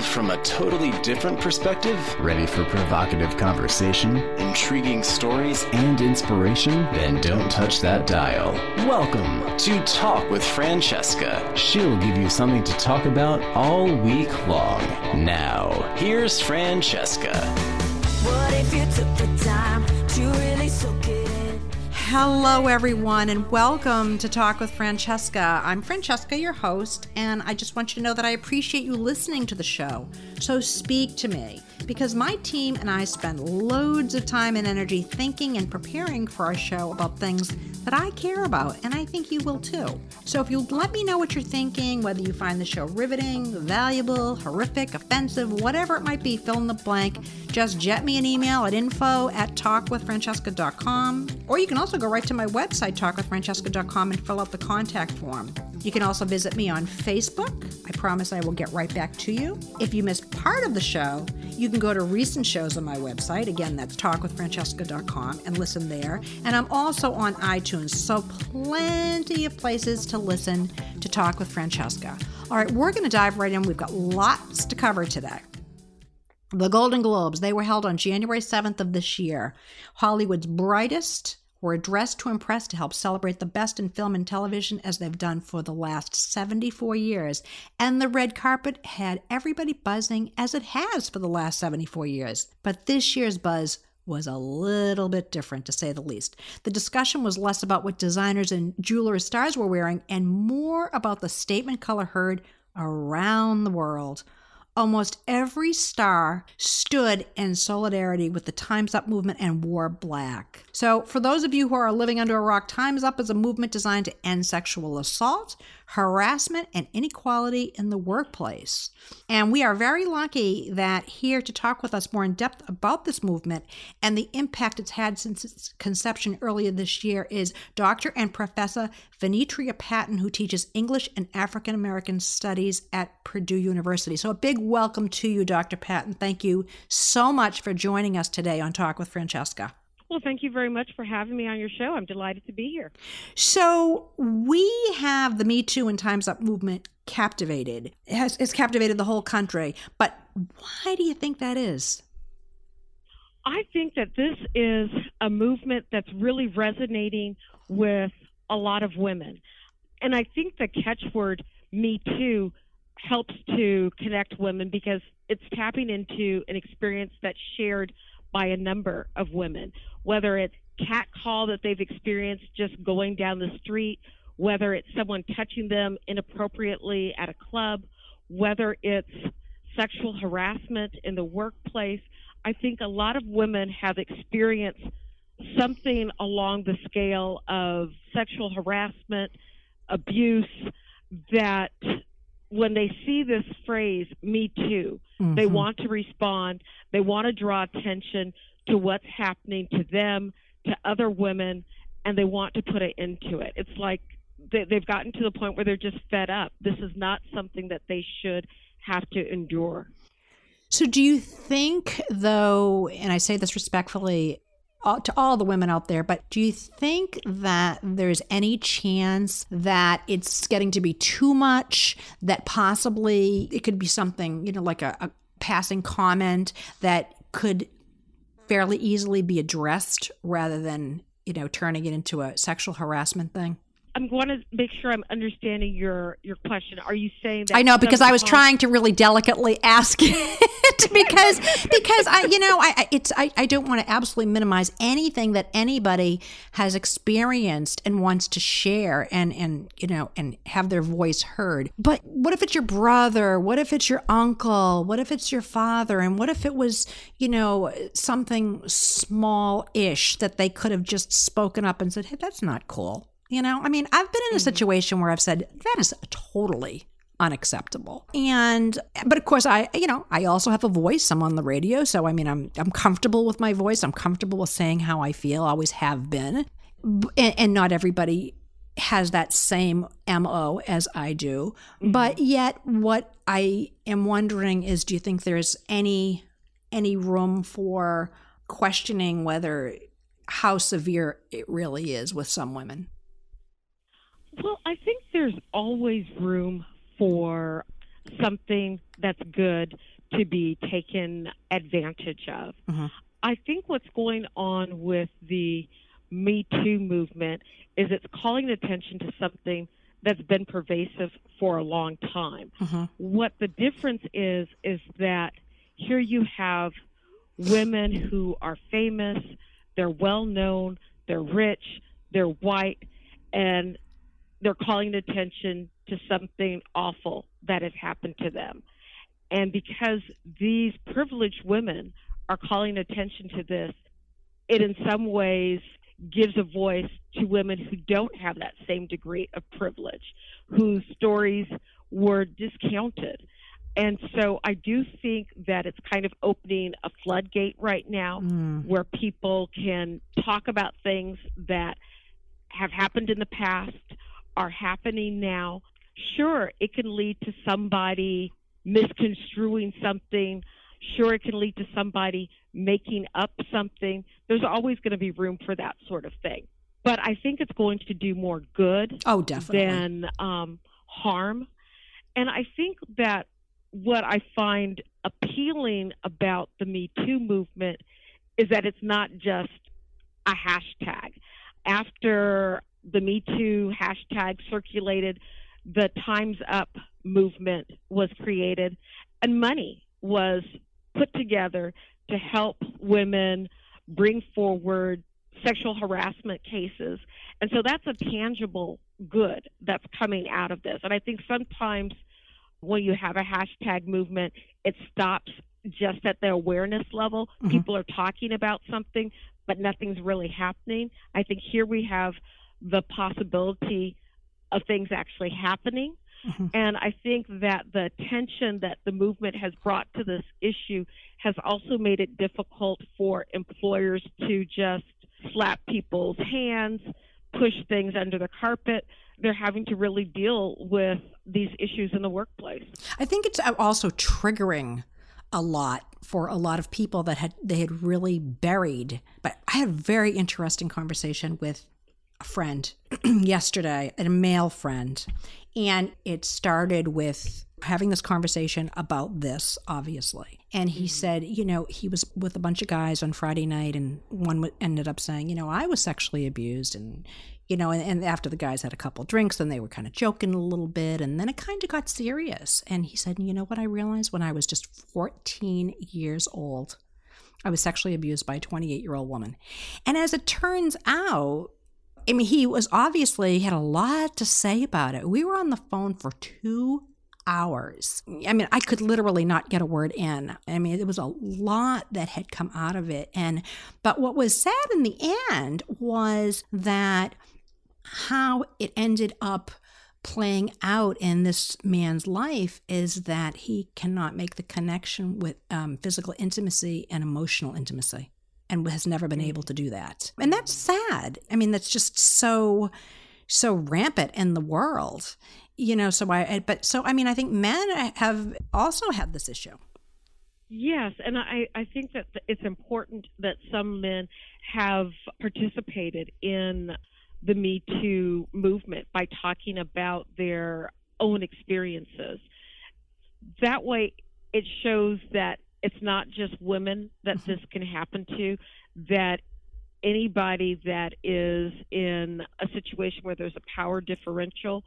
world from a totally different perspective? Ready for provocative conversation Intriguing stories? and inspiration? Then don't touch that dial. Welcome to Talk with Francesca. She'll give you something to talk about all week long. Now, here's Francesca. What if you took the time to really soak it in? Hello, everyone, and welcome to Talk with Francesca. I'm Francesca, your host, and I just want you to know that I appreciate you listening to the show. So speak to me because my team and I spend loads of time and energy thinking and preparing for our show about things that I care about, and I think you will too. So if you'll let me know what you're thinking, whether you find the show riveting, valuable, horrific, offensive, whatever it might be, fill in the blank, just jet me an email at info at talkwithfrancesca.com, or you can also go right to my website, talkwithfrancesca.com, and fill out the contact form. You can also visit me on Facebook. I promise I will get right back to you. If you missed part of the show, you can go to recent shows on my website. Again, that's talkwithfrancesca.com and listen there. And I'm also on iTunes, so plenty of places to listen to Talk with Francesca. All right, we're going to dive right in. We've got lots to cover today. The Golden Globes, they were held on January 7th of this year. Hollywood's brightest were dressed to impress to help celebrate the best in film and television as they've done for the last 74 years. And the red carpet had everybody buzzing as it has for the last 74 years. But this year's buzz was a little bit different, to say the least. The discussion was less about what designers and jewelry stars were wearing and more about the statement color heard around the world. Almost every star stood in solidarity with the Time's Up movement and wore black. So, for those of you who are living under a rock, Time's Up is a movement designed to end sexual assault, harassment, and inequality in the workplace. And we are very lucky that here to talk with us more in depth about this movement and the impact it's had since its conception earlier this year is Dr. and Professor Venetria Patton, who teaches English and African American Studies at Purdue University. So, a big welcome to you, Dr. Patton. Thank you so much for joining us today on Talk with Francesca. Well, thank you very much for having me on your show. I'm delighted to be here. So we have the Me Too and Time's Up movement captivated. It has it's captivated the whole country. But why do you think that is? I think that this is a movement that's really resonating with a lot of women. And I think the catchword Me Too helps to connect women because it's tapping into an experience that's shared by a number of women, whether it's cat call that they've experienced just going down the street, whether it's someone touching them inappropriately at a club, whether it's sexual harassment in the workplace. I think a lot of women have experienced something along the scale of sexual harassment, abuse, that when they see this phrase, me too, they Mhm. want to respond. They want to draw attention to what's happening to them, to other women, and they want to put an end to it. It's like they, they've gotten to the point where they're just fed up. This is not something that they should have to endure. So do you think though, and I say this respectfully all, to all the women out there, but do you think that there's any chance that it's getting to be too much, that possibly it could be something, you know, like a, a passing comment that could fairly easily be addressed rather than, you know, turning it into a sexual harassment thing? I'm going to make sure I'm understanding your your question. Are you saying that I know because I was trying to really delicately ask it because because I you know I it's I, I don't want to absolutely minimize anything that anybody has experienced and wants to share and and you know and have their voice heard. But what if it's your brother? What if it's your uncle? What if it's your father? And what if it was you know something small-ish that they could have just spoken up and said, "Hey, that's not cool." You know, I mean, I've been in a mm-hmm. situation where I've said, that is totally unacceptable. And but of course I you know, I also have a voice. I'm on the radio, so I mean I'm I'm comfortable with my voice. I'm comfortable with saying how I feel, always have been. And, and not everybody has that same MO as I do. Mm-hmm. But yet what I am wondering is do you think there's any any room for questioning whether how severe it really is with some women? Well, I think there's always room for something that's good to be taken advantage of. Mm-hmm. I think what's going on with the Me Too movement is it's calling attention to something that's been pervasive for a long time. Mm-hmm. What the difference is, is that here you have women who are famous, they're well known, they're rich, they're white, and they're calling attention to something awful that has happened to them. And because these privileged women are calling attention to this, it in some ways gives a voice to women who don't have that same degree of privilege, whose stories were discounted. And so I do think that it's kind of opening a floodgate right now mm. where people can talk about things that have happened in the past, are happening now. Sure, it can lead to somebody misconstruing something. Sure, it can lead to somebody making up something. There's always going to be room for that sort of thing. But I think it's going to do more good Oh, definitely. than um, harm. And I think that what I find appealing about the Me Too movement is that it's not just a hashtag. After the Me Too hashtag circulated, the Time's Up movement was created, and money was put together to help women bring forward sexual harassment cases. And so that's a tangible good that's coming out of this. And I think sometimes when you have a hashtag movement, it stops just at the awareness level. Mm-hmm. People are talking about something, but nothing's really happening. I think here we have the possibility of things actually happening. Mm-hmm. And I think that the attention that the movement has brought to this issue has also made it difficult for employers to just slap people's hands, push things under the carpet. They're having to really deal with these issues in the workplace. I think it's also triggering a lot for a lot of people that had they had really buried. But I had a very interesting conversation with a friend yesterday, a male friend, and it started with having this conversation about this, obviously. And he mm. said, you know, he was with a bunch of guys on Friday night, and one ended up saying, you know, I was sexually abused, and you know, and, and after the guys had a couple drinks, then they were kind of joking a little bit, and then it kind of got serious. And he said, you know what I realized when I was just 14 years old, I was sexually abused by a 28 year old woman. And as it turns out, I mean, he was obviously he had a lot to say about it. We were on the phone for two hours. I mean, I could literally not get a word in. I mean, there was a lot that had come out of it. And, but what was sad in the end was that how it ended up playing out in this man's life is that he cannot make the connection with um, physical intimacy and emotional intimacy and has never been mm. able to do that. And that's sad. I mean, that's just so so rampant in the world. You know, so I but so I mean, I think men have also had this issue. Yes, and I, I think that it's important that some men have participated in the Me Too movement by talking about their own experiences. That way, it shows that it's not just women that mm-hmm. this can happen to, that anybody that is in a situation where there's a power differential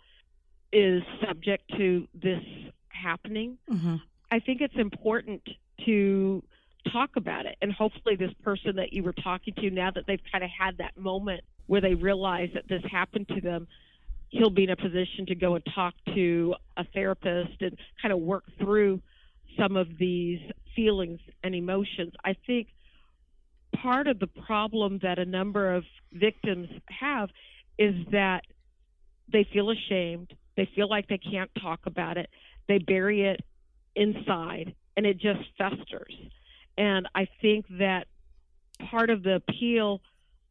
is subject to this happening. Mm-hmm. I think it's important to talk about it. And hopefully, this person that you were talking to, now that they've kind of had that moment where they realize that this happened to them, he'll be in a position to go and talk to a therapist and kind of work through some of these feelings and emotions. I think part of the problem that a number of victims have is that they feel ashamed, they feel like they can't talk about it, they bury it inside, and it just festers. And I think that part of the appeal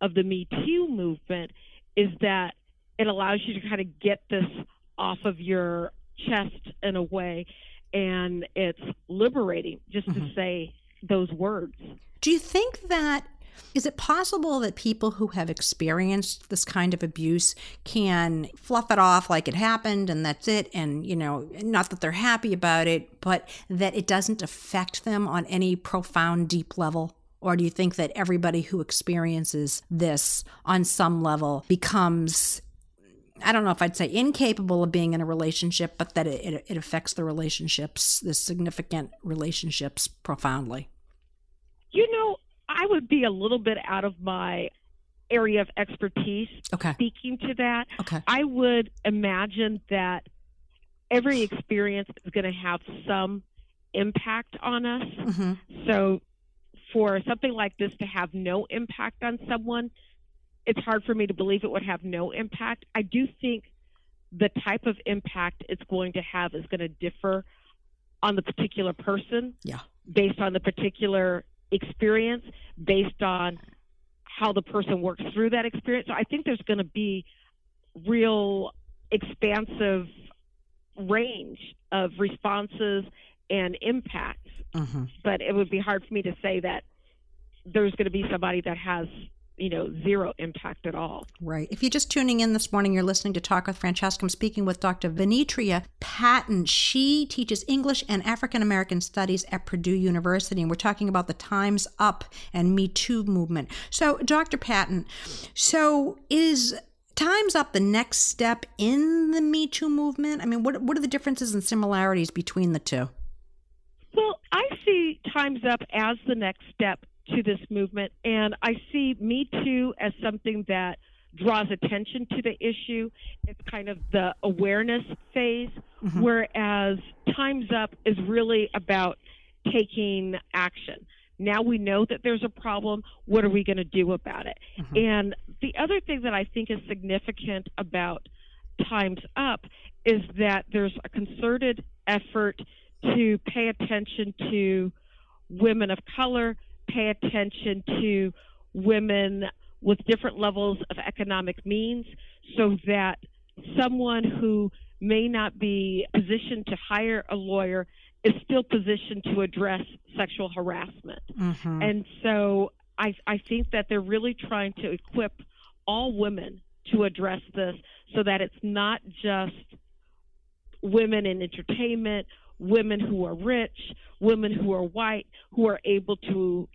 of the Me Too movement is that it allows you to kind of get this off of your chest in a way, and it's liberating just to mm-hmm. say those words. Do you think that Is it possible that people who have experienced this kind of abuse can fluff it off like it happened and that's it? And, you know, not that they're happy about it, but that it doesn't affect them on any profound, deep level? Or do you think that everybody who experiences this on some level becomes I don't know if I'd say incapable of being in a relationship, but that it, it, affects the relationships, the significant relationships profoundly. You know, I would be a little bit out of my area of expertise okay. speaking to that. Okay. I would imagine that every experience is going to have some impact on us. Mm-hmm. So for something like this to have no impact on someone, it's hard for me to believe it would have no impact. I do think the type of impact it's going to have is going to differ on the particular person. Yeah. Based on the particular experience, based on how the person works through that experience. So I think there's going to be real expansive range of responses and impacts. Mm-hmm. But it would be hard for me to say that there's going to be somebody that has you know, zero impact at all. Right. If you're just tuning in this morning, you're listening to Talk with Francesca. I'm speaking with Dr. Venetria Patton. She teaches English and African American Studies at Purdue University, and we're talking about the Time's Up and Me Too movement. So, Dr. Patton, so is Time's Up the next step in the Me Too movement? I mean, what what are the differences and similarities between the two? Well, I see Time's Up as the next step to this movement. And I see Me Too as something that draws attention to the issue. It's kind of the awareness phase, mm-hmm. whereas Time's Up is really about taking action. Now we know that there's a problem. What are we going to do about it? Mm-hmm. And the other thing that I think is significant about Time's Up is that there's a concerted effort to pay attention to women of color, pay attention to women with different levels of economic means so that someone who may not be positioned to hire a lawyer is still positioned to address sexual harassment. Mm-hmm. And so I, I think that they're really trying to equip all women to address this so that it's not just women in entertainment, women who are rich, women who are white, who are able to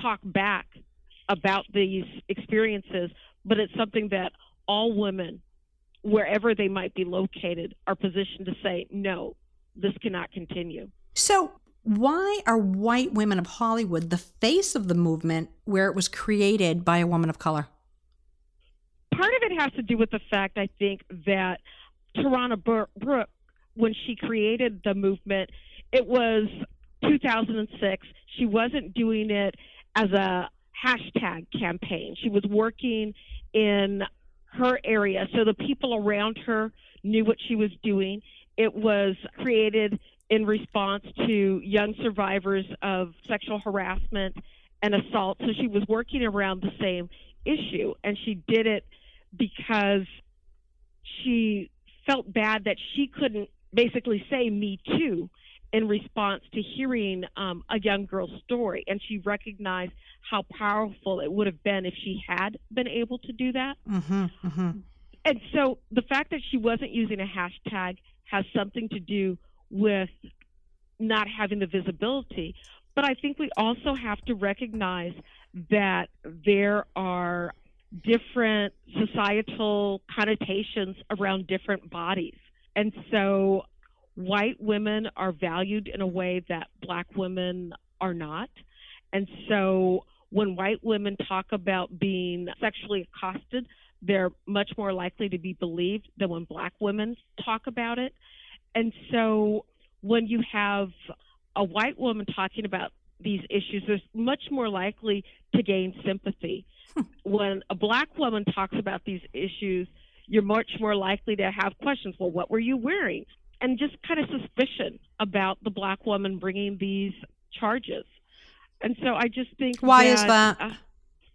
talk back about these experiences, but it's something that all women, wherever they might be located, are positioned to say, no, this cannot continue. So, why are white women of Hollywood the face of the movement where it was created by a woman of color? Part of it has to do with the fact, I think, that Tarana Burke, when she created the movement, it was 2006. She wasn't doing it as a hashtag campaign. She was working in her area, so the people around her knew what she was doing. It was created in response to young survivors of sexual harassment and assault. So she was working around the same issue, and she did it because she felt bad that she couldn't basically say me too in response to hearing um, a young girl's story, and she recognized how powerful it would have been if she had been able to do that. Mm-hmm, mm-hmm. And so the fact that she wasn't using a hashtag has something to do with not having the visibility. But I think we also have to recognize that there are different societal connotations around different bodies. And so white women are valued in a way that black women are not. And so when white women talk about being sexually accosted, they're much more likely to be believed than when black women talk about it. And so when you have a white woman talking about these issues, there's much more likely to gain sympathy. Hmm. when a black woman talks about these issues, you're much more likely to have questions. Well, what were you wearing? and just kind of suspicion about the black woman bringing these charges. And so I just think why that, is that? Uh,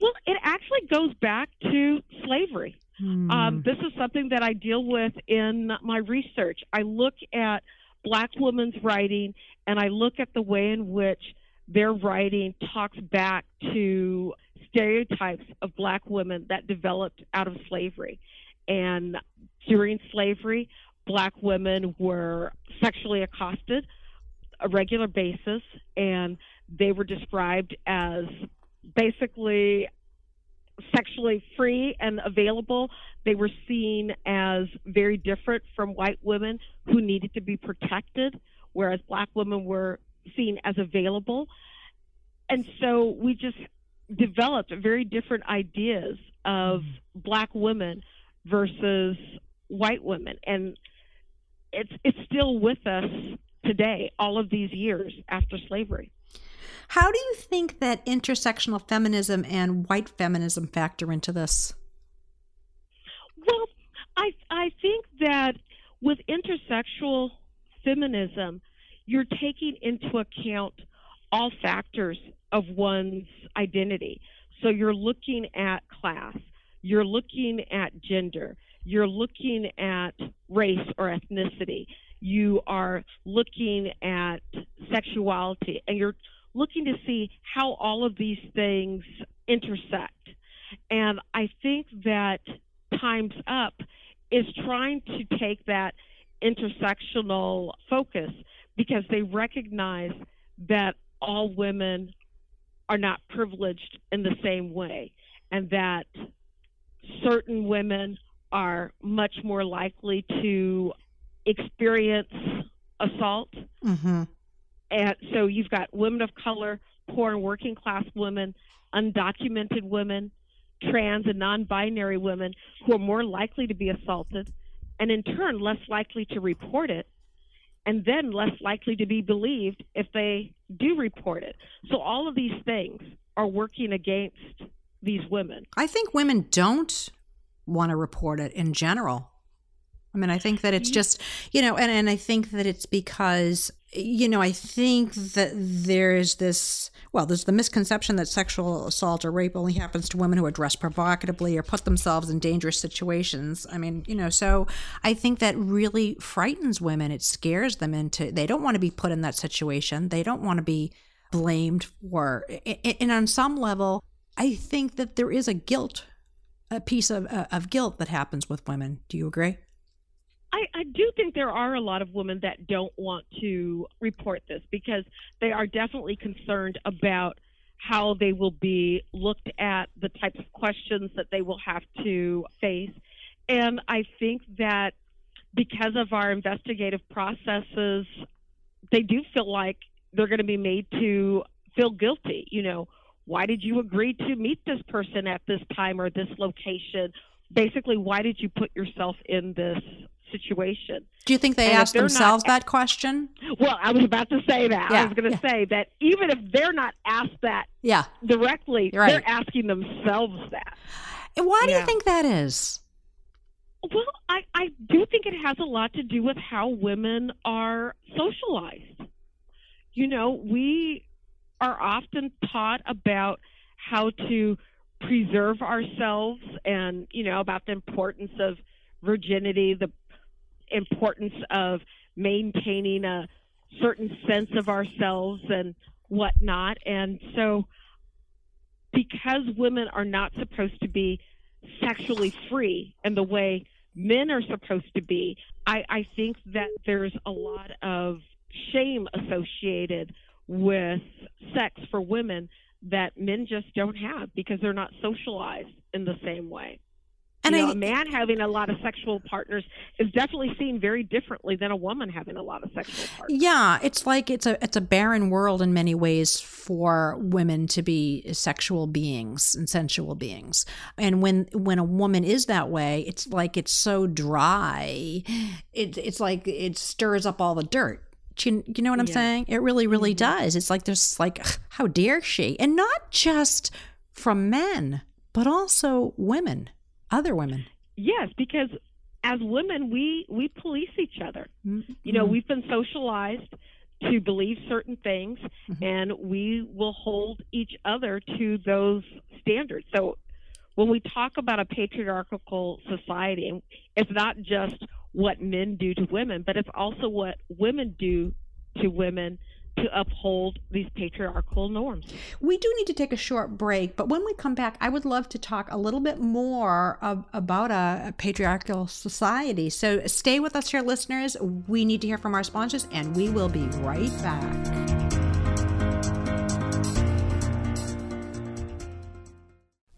well, it actually goes back to slavery. Hmm. Um, this is something that I deal with in my research. I look at black women's writing and I look at the way in which their writing talks back to stereotypes of black women that developed out of slavery. And during slavery, black women were sexually accosted a regular basis and they were described as basically sexually free and available. They were seen as very different from white women who needed to be protected, whereas black women were seen as available. And so we just developed very different ideas of mm-hmm. black women versus white women. And it's it's still with us today, all of these years after slavery. How do you think that intersectional feminism and white feminism factor into this? Well, I I think that with intersectional feminism, you're taking into account all factors of one's identity. So you're looking at class, you're looking at gender, you're looking at race or ethnicity, you are looking at sexuality, and you're looking to see how all of these things intersect. And I think that Time's Up is trying to take that intersectional focus because they recognize that all women are not privileged in the same way and that certain women are much more likely to experience assault. Mm-hmm. And so you've got women of color, poor and working class women, undocumented women, trans and non binary women who are more likely to be assaulted and in turn less likely to report it and then less likely to be believed if they do report it. So all of these things are working against these women. I think women don't want to report it in general. I mean, I think that it's just, you know, and, and I think that it's because, you know, I think that there is this, well, there's the misconception that sexual assault or rape only happens to women who are dressed provocatively or put themselves in dangerous situations. I mean, you know, so I think that really frightens women. It scares them into, they don't want to be put in that situation. They don't want to be blamed for, and on some level, I think that there is a guilt, a piece of, uh, of guilt that happens with women. Do you agree? I, I do think there are a lot of women that don't want to report this because they are definitely concerned about how they will be looked at, the types of questions that they will have to face. And I think that because of our investigative processes, they do feel like they're going to be made to feel guilty. You know, why did you agree to meet this person at this time or this location? Basically, why did you put yourself in this situation. Do you think they And ask themselves not- that question? Well, I was about to say that. Yeah, I was going to say that even if they're not asked that Yeah. directly, right. they're asking themselves that. And why do you think that is? Well, I, I do think it has a lot to do with how women are socialized. You know, we are often taught about how to preserve ourselves and, you know, about the importance of virginity, the importance of maintaining a certain sense of ourselves and whatnot. And so, because women are not supposed to be sexually free in the way men are supposed to be, I, I think that there's a lot of shame associated with sex for women that men just don't have because they're not socialized in the same way. And you know, I- a man having a lot of sexual partners is definitely seen very differently than a woman having a lot of sexual partners. Yeah, it's like it's a it's a barren world in many ways for women to be sexual beings and sensual beings. And when when a woman is that way, it's like it's so dry. It it's like it stirs up all the dirt. Do You, you know what I'm Yeah. saying? It really, really mm-hmm. does. It's like there's like, how dare she? And not just from men, but also women, other women. Yes, because as women, we we police each other. You know, mm-hmm. we've been socialized to believe certain things, mm-hmm. and we will hold each other to those standards. So, when we talk about a patriarchal society, it's not just what men do to women, but it's also what women do to women to uphold these patriarchal norms. We do need to take a short break, but when we come back, I would love to talk a little bit more of, about a, a patriarchal society. So stay with us here, listeners. We need to hear from our sponsors, and we will be right back.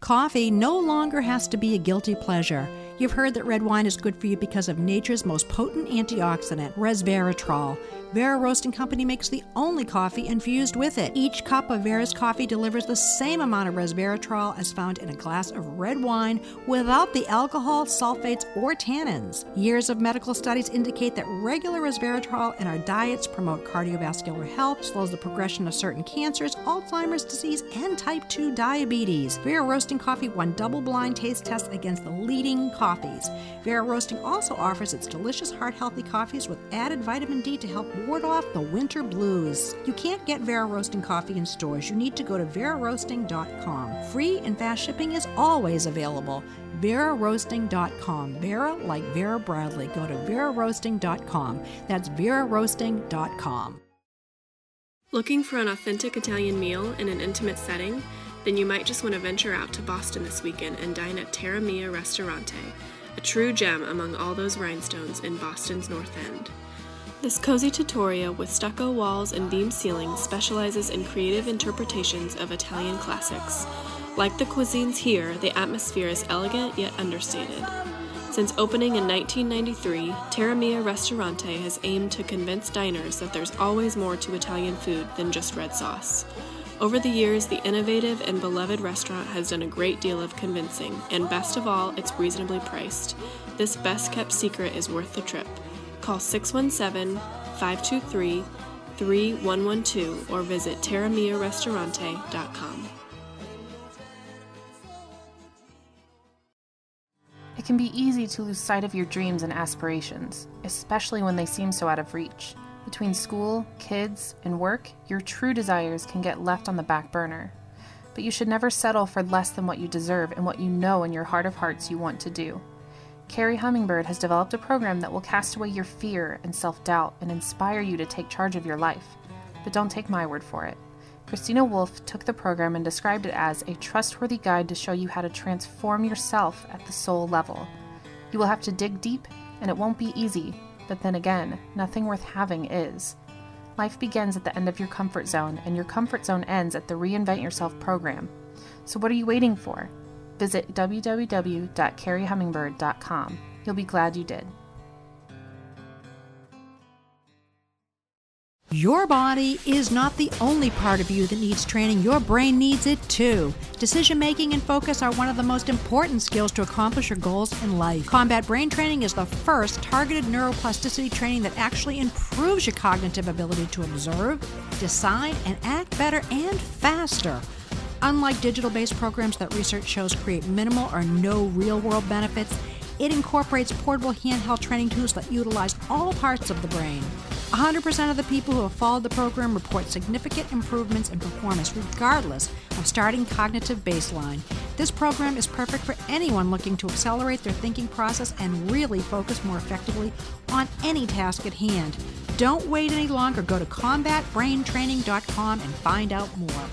Coffee no longer has to be a guilty pleasure. You've heard that red wine is good for you because of nature's most potent antioxidant, resveratrol. Vera Roasting Company makes the only coffee infused with it. Each cup of Vera's coffee delivers the same amount of resveratrol as found in a glass of red wine without the alcohol, sulfates, or tannins. Years of medical studies indicate that regular resveratrol in our diets promote cardiovascular health, slows the progression of certain cancers, Alzheimer's disease, and type 2 diabetes. Vera Roasting Coffee won double blind taste tests against the leading coffees. Vera Roasting also offers its delicious heart healthy coffees with added vitamin D to help ward off the winter blues. You can't get Vera Roasting coffee in stores. You need to go to veraroasting.com. Free and fast shipping is always available. veraroasting.com. Vera like Vera Bradley. Go to veraroasting.com. That's veraroasting.com. Looking for an authentic Italian meal in an intimate setting? Then you might just want to venture out to Boston this weekend and dine at Terra Mia Ristorante, a true gem among all those rhinestones in Boston's North End. This cozy trattoria with stucco walls and beam ceilings specializes in creative interpretations of Italian classics. Like the cuisines here, the atmosphere is elegant yet understated. Since opening in 1993, Terra Mia Ristorante has aimed to convince diners that there's always more to Italian food than just red sauce. Over the years, the innovative and beloved restaurant has done a great deal of convincing, and best of all, it's reasonably priced. This best kept secret is worth the trip. Call 617 523 3112 or visit terramiaristorante.com. It can be easy to lose sight of your dreams and aspirations, especially when they seem so out of reach. Between school, kids, and work, your true desires can get left on the back burner. But you should never settle for less than what you deserve and what you know in your heart of hearts you want to do. Carrie Hummingbird has developed a program that will cast away your fear and self doubt and inspire you to take charge of your life. But don't take my word for it. Christina Wolf took the program and described it as a trustworthy guide to show you how to transform yourself at the soul level. You will have to dig deep, and it won't be easy, but then again, nothing worth having is. Life begins at the end of your comfort zone, and your comfort zone ends at the Reinvent Yourself program. So, what are you waiting for? Visit www.carriehummingbird.com. You'll be glad you did. Your body is not the only part of you that needs training. Your brain needs it too. Decision making and focus are one of the most important skills to accomplish your goals in life. Combat Brain Training is the first targeted neuroplasticity training that actually improves your cognitive ability to observe, decide, and act better and faster. Unlike digital based programs that research shows create minimal or no real world benefits, it incorporates portable handheld training tools that utilize all parts of the brain. 100% of the people who have followed the program report significant improvements in performance regardless of starting cognitive baseline. This program is perfect for anyone looking to accelerate their thinking process and really focus more effectively on any task at hand. Don't wait any longer. Go to combatbraintraining.com and find out more.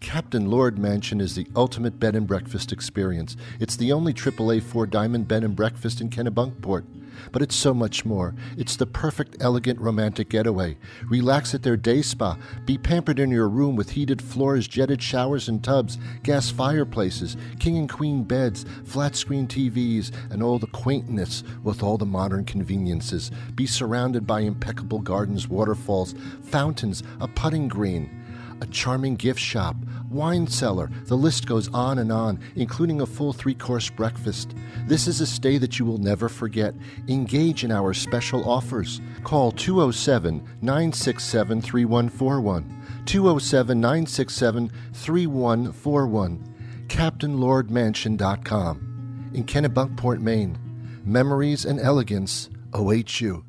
Captain Lord Mansion is the ultimate bed and breakfast experience. It's the only AAA four diamond bed and breakfast in Kennebunkport. But it's so much more. It's the perfect, elegant, romantic getaway. Relax at their day spa. Be pampered in your room with heated floors, jetted showers and tubs, gas fireplaces, king and queen beds, flat screen TVs, and all the quaintness with all the modern conveniences. Be surrounded by impeccable gardens, waterfalls, fountains, a putting green a charming gift shop, wine cellar. The list goes on and on, including a full three course breakfast. This is a stay that you will never forget. Engage in our special offers. Call 207 967 3141. 207 967 3141. CaptainLordMansion.com. In Kennebunkport, Maine. Memories and elegance await you.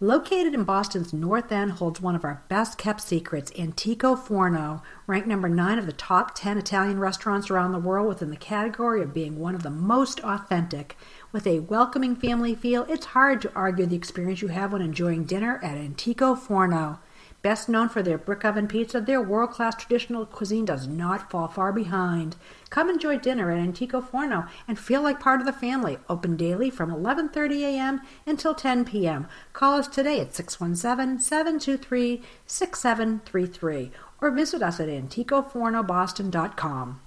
Located in Boston's North End holds one of our best kept secrets, Antico Forno, ranked number 9 of the top 10 Italian restaurants around the world within the category of being one of the most authentic. With a welcoming family feel, it's hard to argue the experience you have when enjoying dinner at Antico Forno. Best known for their brick oven pizza, their world class traditional cuisine does not fall far behind. Come enjoy dinner at Antico Forno and feel like part of the family. Open daily from 11:30 a.m. until 10 p.m. Call us today at 617-723-6733 or visit us at anticofornoboston.com.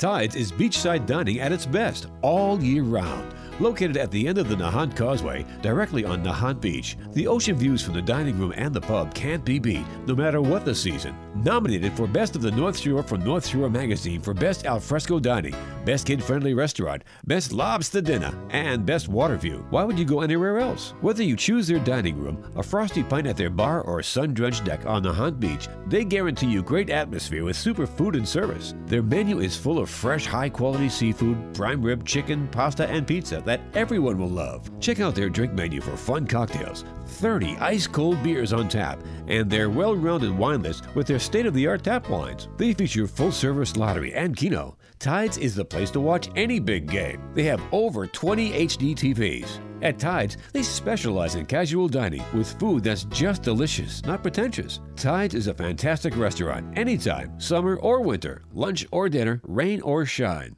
Tides is beachside dining at its best all year round. Located at the end of the Nahant Causeway, directly on Nahant Beach, the ocean views from the dining room and the pub can't be beat, no matter what the season. Nominated for Best of the North Shore from North Shore Magazine for Best Alfresco Dining, Best Kid Friendly Restaurant, Best Lobster Dinner, and Best Water View. Why would you go anywhere else? Whether you choose their dining room, a frosty pint at their bar, or a sun drenched deck on Nahant Beach, they guarantee you great atmosphere with super food and service. Their menu is full of fresh, high quality seafood, prime rib, chicken, pasta, and pizza that everyone will love. Check out their drink menu for fun cocktails, 30 ice cold beers on tap, and their well rounded wine list with their state of the art tap wines. They feature full service lottery and keno. Tides is the place to watch any big game. They have over 20 HD TVs. At Tides, they specialize in casual dining with food that's just delicious, not pretentious. Tides is a fantastic restaurant anytime, summer or winter, lunch or dinner, rain or shine.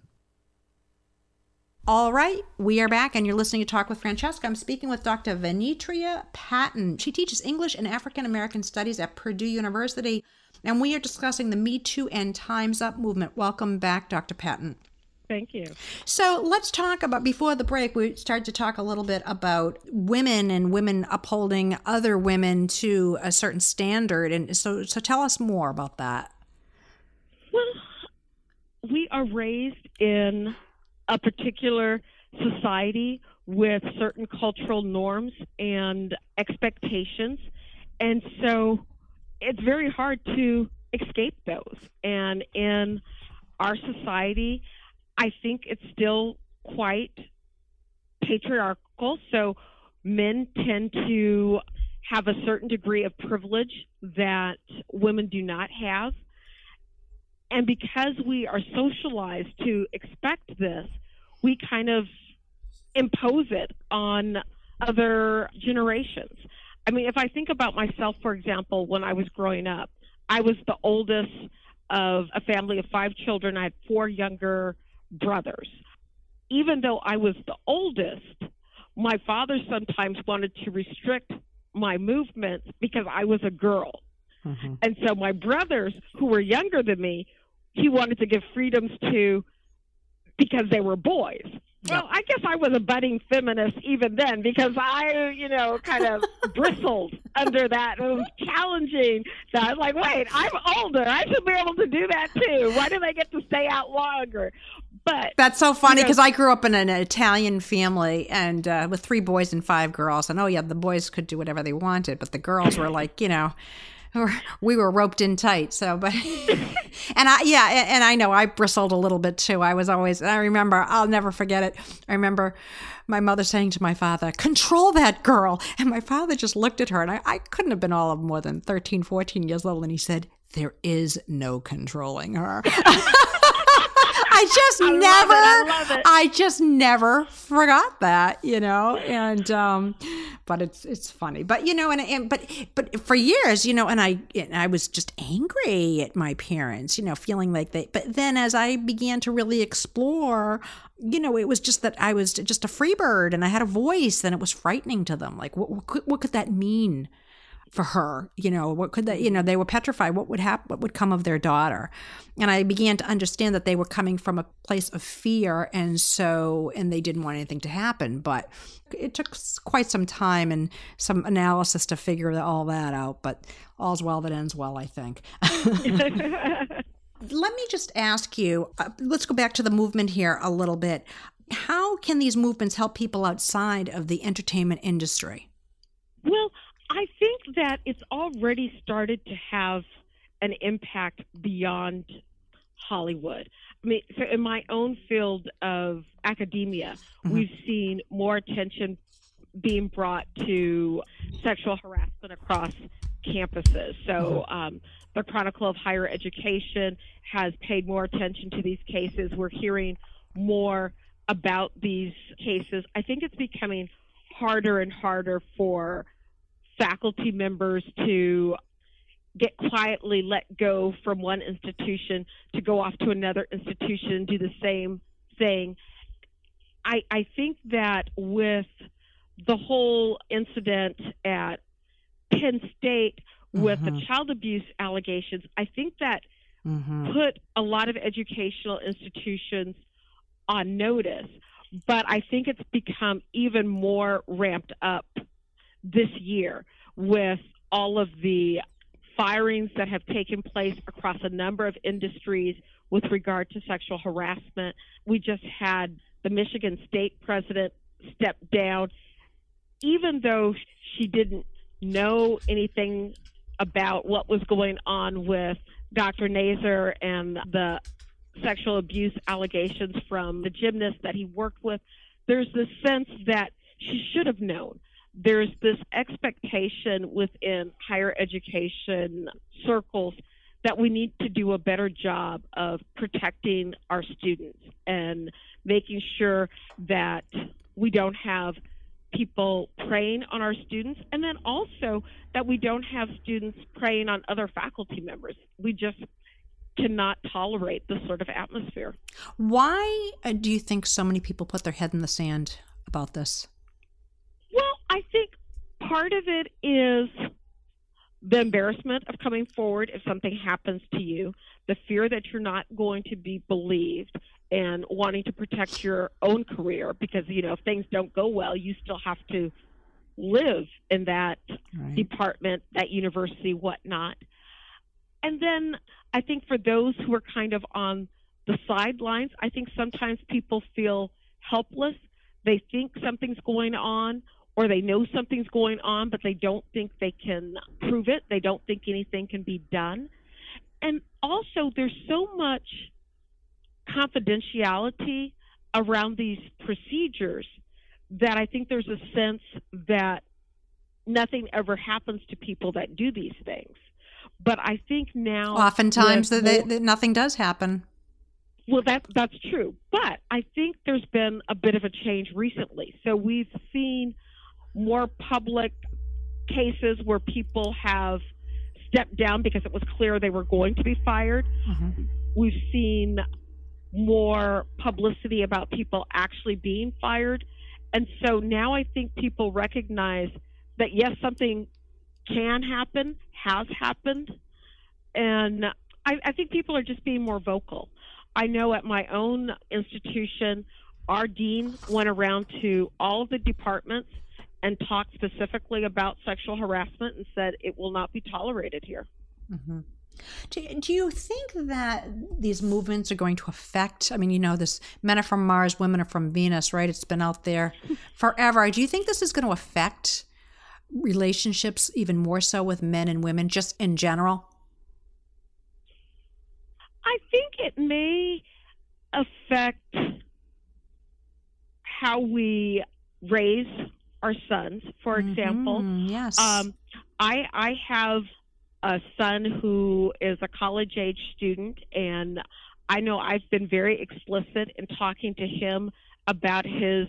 All right, we are back, and you're listening to Talk with Francesca. I'm speaking with Dr. Venetria Patton. She teaches English and African American Studies at Purdue University, and we are discussing the Me Too and Time's Up movement. Welcome back, Dr. Patton. Thank you. So let's talk about before the break. We started to talk a little bit about women and women upholding other women to a certain standard, and so so tell us more about that. Well, we are raised in a particular society with certain cultural norms and expectations. And so it's very hard to escape those. And in our society, I think it's still quite patriarchal. So men tend to have a certain degree of privilege that women do not have. And because we are socialized to expect this, we kind of impose it on other generations. I mean, if I think about myself, for example, when I was growing up, I was the oldest of a family of five children. I had four younger brothers. Even though I was the oldest, my father sometimes wanted to restrict my movements because I was a girl. Mm-hmm. And so my brothers, who were younger than me, he wanted to give freedoms to because they were boys. Well, I guess I was a budding feminist even then because I, you know, kind of bristled under that. It was challenging. That I was like, wait, I'm older. I should be able to do that too. Why do they get to stay out longer? But That's so funny you know- because I grew up in an Italian family and uh, with three boys and five girls. And oh yeah, the boys could do whatever they wanted, but the girls were like, you know, we're- were roped in tight. So, but and I yeah, and, and I know I bristled a little bit too. I was always. I remember. I'll never forget it. I remember my mother saying to my father, "Control that girl," and my father just looked at her, and I, I couldn't have been all of more than 13, 14 years old, and he said, "There is no controlling her." I just I love it, never, I love it. I just never forgot that, you know, and um, but it's it's funny, but you know, and, and but but for years, you know, and I and I was just angry at my parents, you know, feeling like they. But then as I began to really explore, you know, it was just that I was just a free bird and I had a voice, and it was frightening to them. Like, what what could, what could that mean? For her you know what could they you know they were petrified what would happen what would come of their daughter? And i began to understand that they were coming from a place of fear and so and they didn't want anything to happen but it took quite some time and some analysis to figure all that out but all's well that ends well i think. Let me just ask you uh, let's go back to the movement here a little bit. How can these movements help people outside of the entertainment industry? Well, that it's already started to have an impact beyond Hollywood. I mean, so in my own field of academia, we've seen more attention being brought to sexual harassment across campuses. So, um, the Chronicle of Higher Education has paid more attention to these cases. We're hearing more about these cases. I think it's becoming harder and harder for faculty members to get quietly let go from one institution to go off to another institution and do the same thing. I, I think that with the whole incident at Penn State with Mhm. the child abuse allegations, I think that Mhm. put a lot of educational institutions on notice. But I think it's become even more ramped up this year with all of the firings that have taken place across a number of industries with regard to sexual harassment. We just had the Michigan State president step down, even though she didn't know anything about what was going on with Dr. Nassar and the sexual abuse allegations from the gymnast that he worked with. There's this sense that she should have known. There's this expectation within higher education circles that we need to do a better job of protecting our students and making sure that we don't have people preying on our students and then also that we don't have students preying on other faculty members. We just cannot tolerate this sort of atmosphere. Why uh, do you think so many people put their head in the sand about this? I think part of it is the embarrassment of coming forward if something happens to you, the fear that you're not going to be believed, and wanting to protect your own career because, you know, if things don't go well, you still have to live in that Right. department, that university, whatnot. And then I think for those who are kind of on the sidelines, I think sometimes people feel helpless. They think something's going on or they know something's going on, but they don't think they can prove it. They don't think anything can be done. And also, there's so much confidentiality around these procedures that I think there's a sense that nothing ever happens to people that do these things. But I think now, Oftentimes, that, they, that nothing does happen. well, that that's true, but I think there's been a bit of a change recently. So we've seen more public cases where people have stepped down because it was clear they were going to be fired. Mhm. We've seen more publicity about people actually being fired, and so now I think people recognize that yes, something can happen, has happened, and I, I think people are just being more vocal. I know at my own institution, our dean went around to all of the departments and talked specifically about sexual harassment and said it will not be tolerated here. Mhm. Do, do you think that these movements are going to affect? I mean, you know, this men are from Mars, women are from Venus, right? It's been out there forever. Do you think this is going to affect relationships even more so with men and women, just in general? I think it may affect how we raise our sons. For example, Mhm, yes. Um, I I have a son who is a college age student, and I know I've been very explicit in talking to him about his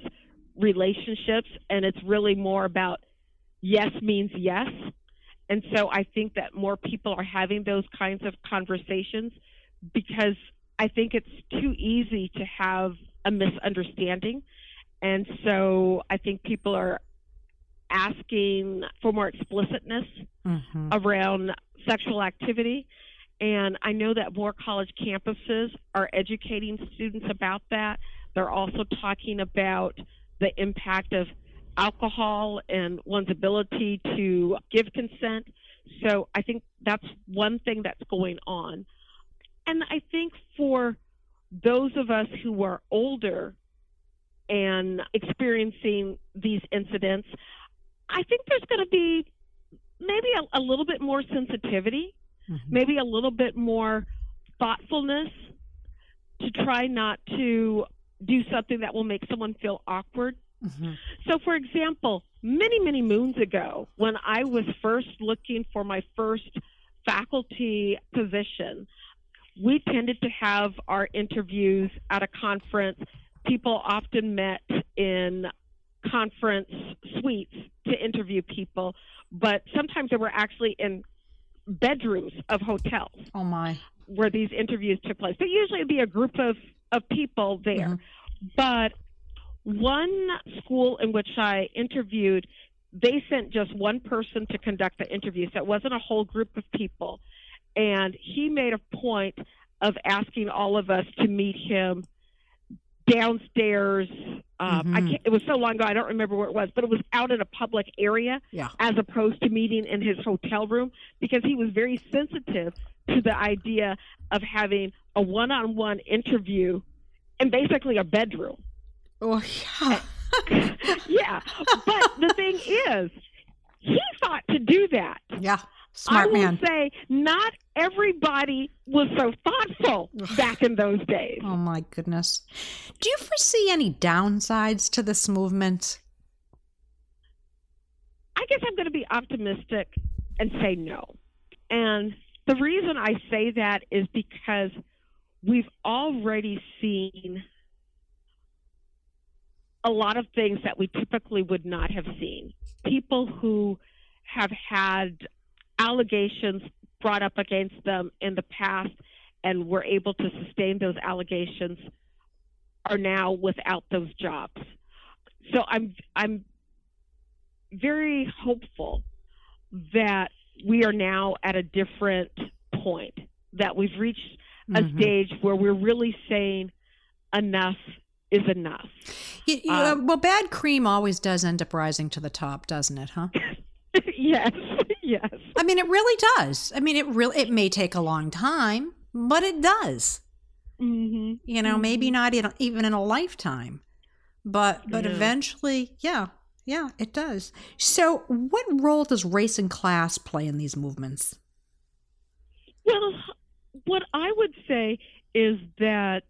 relationships, and it's really more about yes means yes. And so I think that more people are having those kinds of conversations because I think it's too easy to have a misunderstanding. And so I think people are asking for more explicitness Mhm. around sexual activity. And I know that more college campuses are educating students about that. They're also talking about the impact of alcohol and one's ability to give consent. So I think that's one thing that's going on. And I think for those of us who are older and experiencing these incidents, I think there's going to be maybe a, a little bit more sensitivity, Mhm. maybe a little bit more thoughtfulness to try not to do something that will make someone feel awkward. Mhm. So, for example, many, many moons ago, when I was first looking for my first faculty position, we tended to have our interviews at a conference. People often met in conference suites to interview people, but sometimes they were actually in bedrooms of hotels Oh my. where these interviews took place. But usually it'd be a group of, of people there. Mhm. But one school in which I interviewed, they sent just one person to conduct the interview, so it wasn't a whole group of people. And he made a point of asking all of us to meet him downstairs. Um, I Mhm. can't, it was so long ago, I don't remember where it was, but it was out in a public area Yeah. as opposed to meeting in his hotel room because he was very sensitive to the idea of having a one-on-one interview in basically a bedroom. Oh yeah. yeah, but the thing is, he thought to do that. yeah. Smart I will man. say, not everybody was so thoughtful back in those days. Oh my goodness. Do you foresee any downsides to this movement? I guess I'm going to be optimistic and say no. And the reason I say that is because we've already seen a lot of things that we typically would not have seen. People who have had allegations brought up against them in the past and were able to sustain those allegations are now without those jobs. So I'm I'm very hopeful that we are now at a different point, that we've reached a Mhm. stage where we're really saying enough is enough. Y- y- Um, well, bad cream always does end up rising to the top, doesn't it? Huh? yes, yes. I mean, it really does. I mean, it really it may take a long time, but it does. hmm You know, maybe not in, even in a lifetime, but but Yeah. eventually, yeah, yeah, it does. So, what role does race and class play in these movements? Well, what I would say is that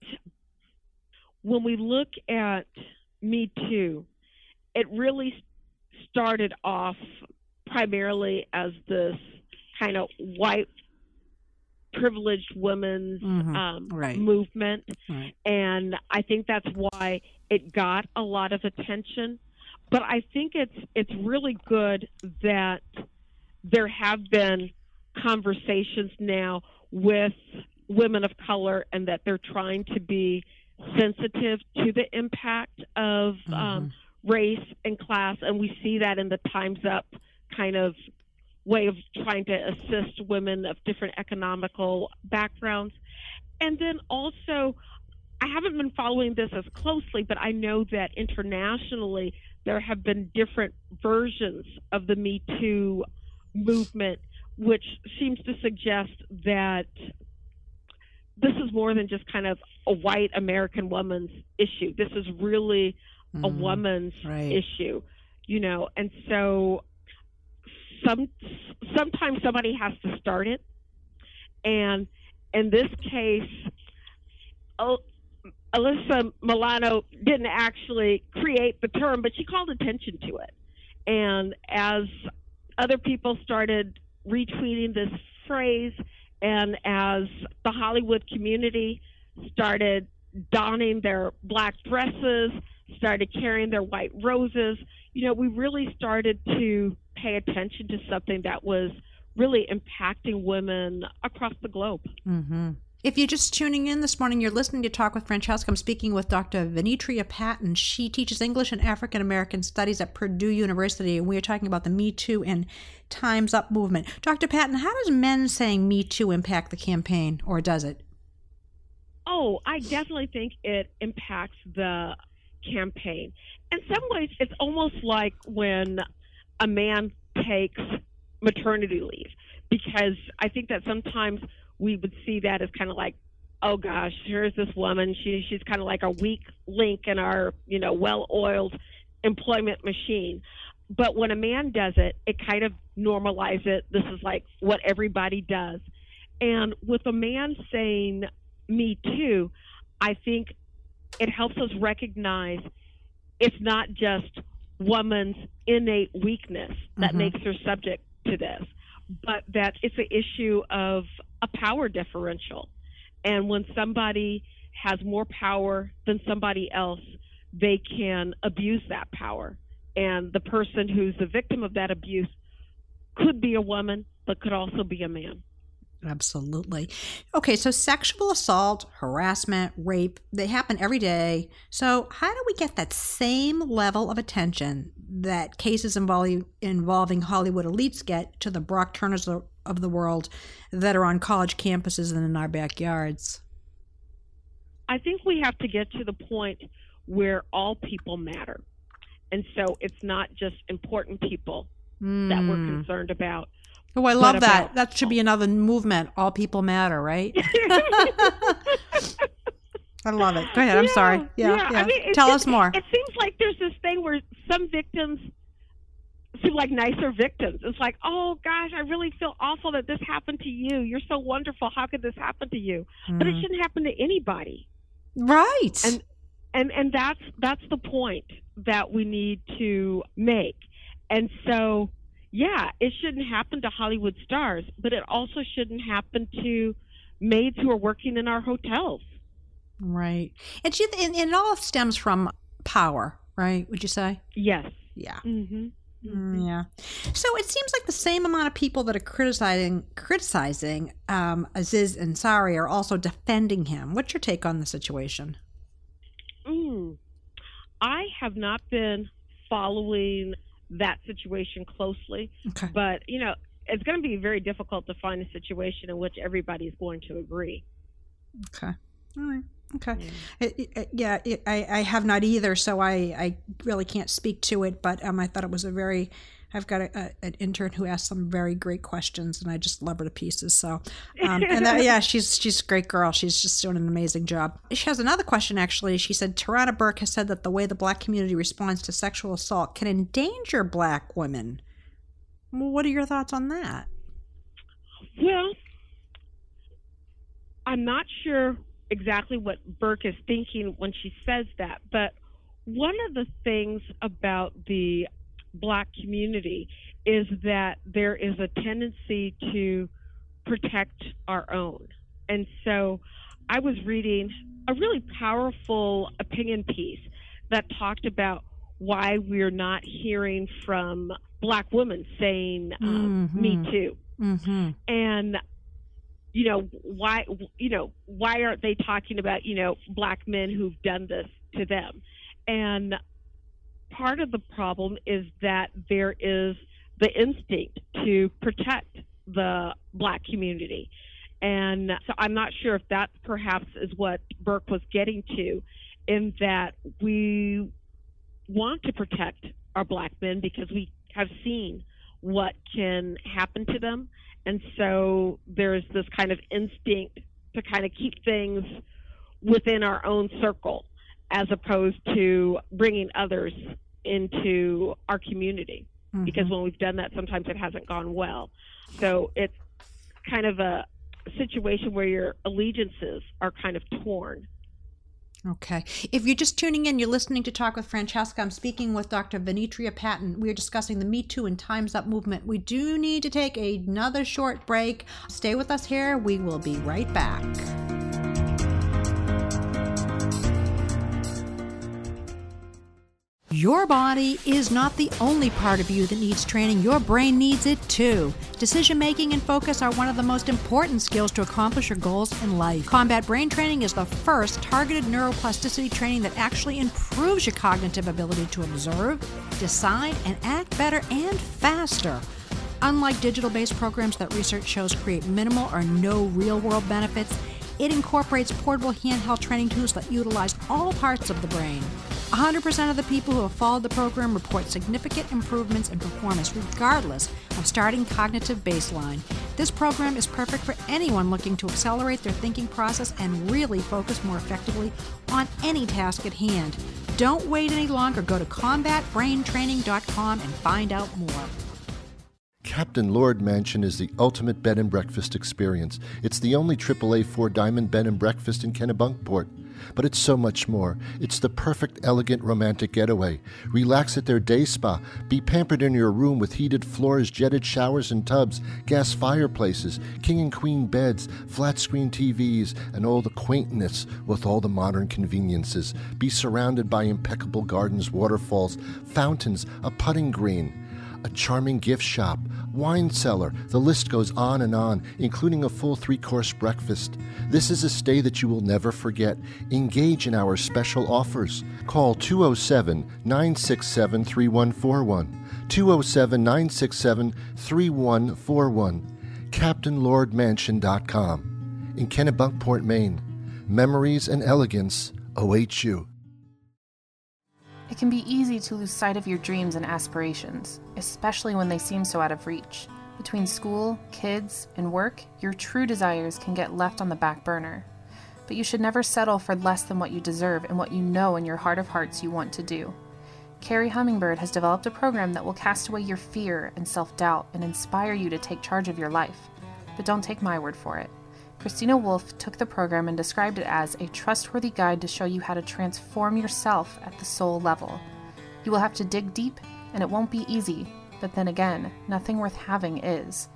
when we look at Me Too, it really started off primarily as this kind of white privileged women's Mhm. um, Right. movement. Right. and I think that's why it got a lot of attention. But I think it's it's really good that there have been conversations now with women of color, and that they're trying to be sensitive to the impact of um, race and class, and we see that in the Times Up kind of way of trying to assist women of different economical backgrounds. And then also, I haven't been following this as closely, but I know that internationally there have been different versions of the Me Too movement, which seems to suggest that this is more than just kind of a white American woman's issue. This is really a Mm, woman's right. issue, you know. And so, some sometimes somebody has to start it, and in this case, Al- Alyssa Milano didn't actually create the term, but she called attention to it. And as other people started retweeting this phrase, and as the Hollywood community started donning their black dresses, started carrying their white roses, you know, we really started to pay attention to something that was really impacting women across the globe. Mm-hmm. If you're just tuning in this morning, you're listening to Talk with Francesca. I'm speaking with Dr. Venetria Patton. She teaches English and African American Studies at Purdue University, and we are talking about the Me Too and Time's Up movement. Dr. Patton, how does men saying Me Too impact the campaign, or does it? Oh, I definitely think it impacts the campaign. In some ways, it's almost like when a man takes maternity leave, because I think that sometimes we would see that as kind of like, oh gosh, here's this woman. She she's kind of like a weak link in our you know well-oiled employment machine. But when a man does it, it kind of normalizes it. This is like what everybody does. And with a man saying me too, I think it helps us recognize it's not just woman's innate weakness that Mhm. makes her subject to this, but that it's an issue of a power differential. And when somebody has more power than somebody else, they can abuse that power. And the person who's the victim of that abuse could be a woman, but could also be a man. Absolutely. Okay, so sexual assault, harassment, rape, they happen every day. So, how do we get that same level of attention that cases involving, involving Hollywood elites get to the Brock Turners of the world that are on college campuses and in our backyards? I think we have to get to the point where all people matter. And so it's not just important people that we're Mm. concerned about. Oh, I love that. about- That should be another movement. All people matter, right? I love it. Go ahead. I'm sorry. Yeah, yeah. I mean, Tell just- us more. It seems like there's this thing where some victims seem like nicer victims. It's like, oh gosh, I really feel awful that this happened to you. You're so wonderful. How could this happen to you? But it Mm. shouldn't happen to anybody. Right. And and and that's that's the point that we need to make. And so, yeah, it shouldn't happen to Hollywood stars, but it also shouldn't happen to maids who are working in our hotels. right. And, she, and, and it all stems from power, right? Would you say? Yes. Yeah. Mm-hmm. Mm, yeah. So it seems like the same amount of people that are criticizing criticizing um, Aziz Ansari are also defending him. What's your take on the situation? Mm. I have not been following that situation closely, Okay. but you know, it's going to be very difficult to find a situation in which everybody is going to agree. Okay. All right. Okay. It, it, yeah, it, I, I have not either, so I, I really can't speak to it. But um, I thought it was a very. I've got a, a, an intern who asked some very great questions, and I just love her to pieces. So, um, and that, yeah, she's she's a great girl. She's just doing an amazing job. She has another question actually. She said Tarana Burke has said that the way the black community responds to sexual assault can endanger black women. Well, what are your thoughts on that? Well, I'm not sure exactly what Burke is thinking when she says that, but one of the things about the black community is that there is a tendency to protect our own. And so I was reading a really powerful opinion piece that talked about why we're not hearing from black women saying, um, Me Mhm. too Mm-hmm. and you know why you know why aren't they talking about you know black men who've done this to them and part of the problem is that there is the instinct to protect the black community and so i'm not sure if that perhaps is what burke was getting to in that we want to protect our black men because we have seen what can happen to them. And so there's this kind of instinct to kind of keep things within our own circle as opposed to bringing others into our community. Mm-hmm. Because when we've done that, sometimes it hasn't gone well. So it's kind of a situation where your allegiances are kind of torn. Okay. If you're just tuning in, you're listening to Talk with Francesca. I'm speaking with Dr. Venetria Patton. We're discussing the Me Too and Time's Up movement. We do need to take another short break. Stay with us here. We will be right back. Your body is not the only part of you that needs training. Your brain needs it too. Decision making and focus are one of the most important skills to accomplish your goals in life. Combat Brain Training is the first targeted neuroplasticity training that actually improves your cognitive ability to observe, decide, and act better and faster. Unlike digital based programs that research shows create minimal or no real world benefits, it incorporates portable handheld training tools that utilize all parts of the brain. 100% of the people who have followed the program report significant improvements in performance regardless of starting cognitive baseline. This program is perfect for anyone looking to accelerate their thinking process and really focus more effectively on any task at hand. Don't wait any longer. Go to combatbraintraining.com and find out more. Captain Lord Mansion is the ultimate bed and breakfast experience. It's the only AAA four diamond bed and breakfast in Kennebunkport. But it's so much more. It's the perfect, elegant, romantic getaway. Relax at their day spa. Be pampered in your room with heated floors, jetted showers and tubs, gas fireplaces, king and queen beds, flat screen TVs, and all the quaintness with all the modern conveniences. Be surrounded by impeccable gardens, waterfalls, fountains, a putting green a charming gift shop, wine cellar. The list goes on and on, including a full three course breakfast. This is a stay that you will never forget. Engage in our special offers. Call 207 967 3141. 207 967 3141. CaptainLordMansion.com. In Kennebunkport, Maine. Memories and elegance await you. It can be easy to lose sight of your dreams and aspirations, especially when they seem so out of reach. Between school, kids, and work, your true desires can get left on the back burner. But you should never settle for less than what you deserve and what you know in your heart of hearts you want to do. Carrie Hummingbird has developed a program that will cast away your fear and self doubt and inspire you to take charge of your life. But don't take my word for it. Christina Wolf took the program and described it as a trustworthy guide to show you how to transform yourself at the soul level. You will have to dig deep, and it won't be easy, but then again, nothing worth having is.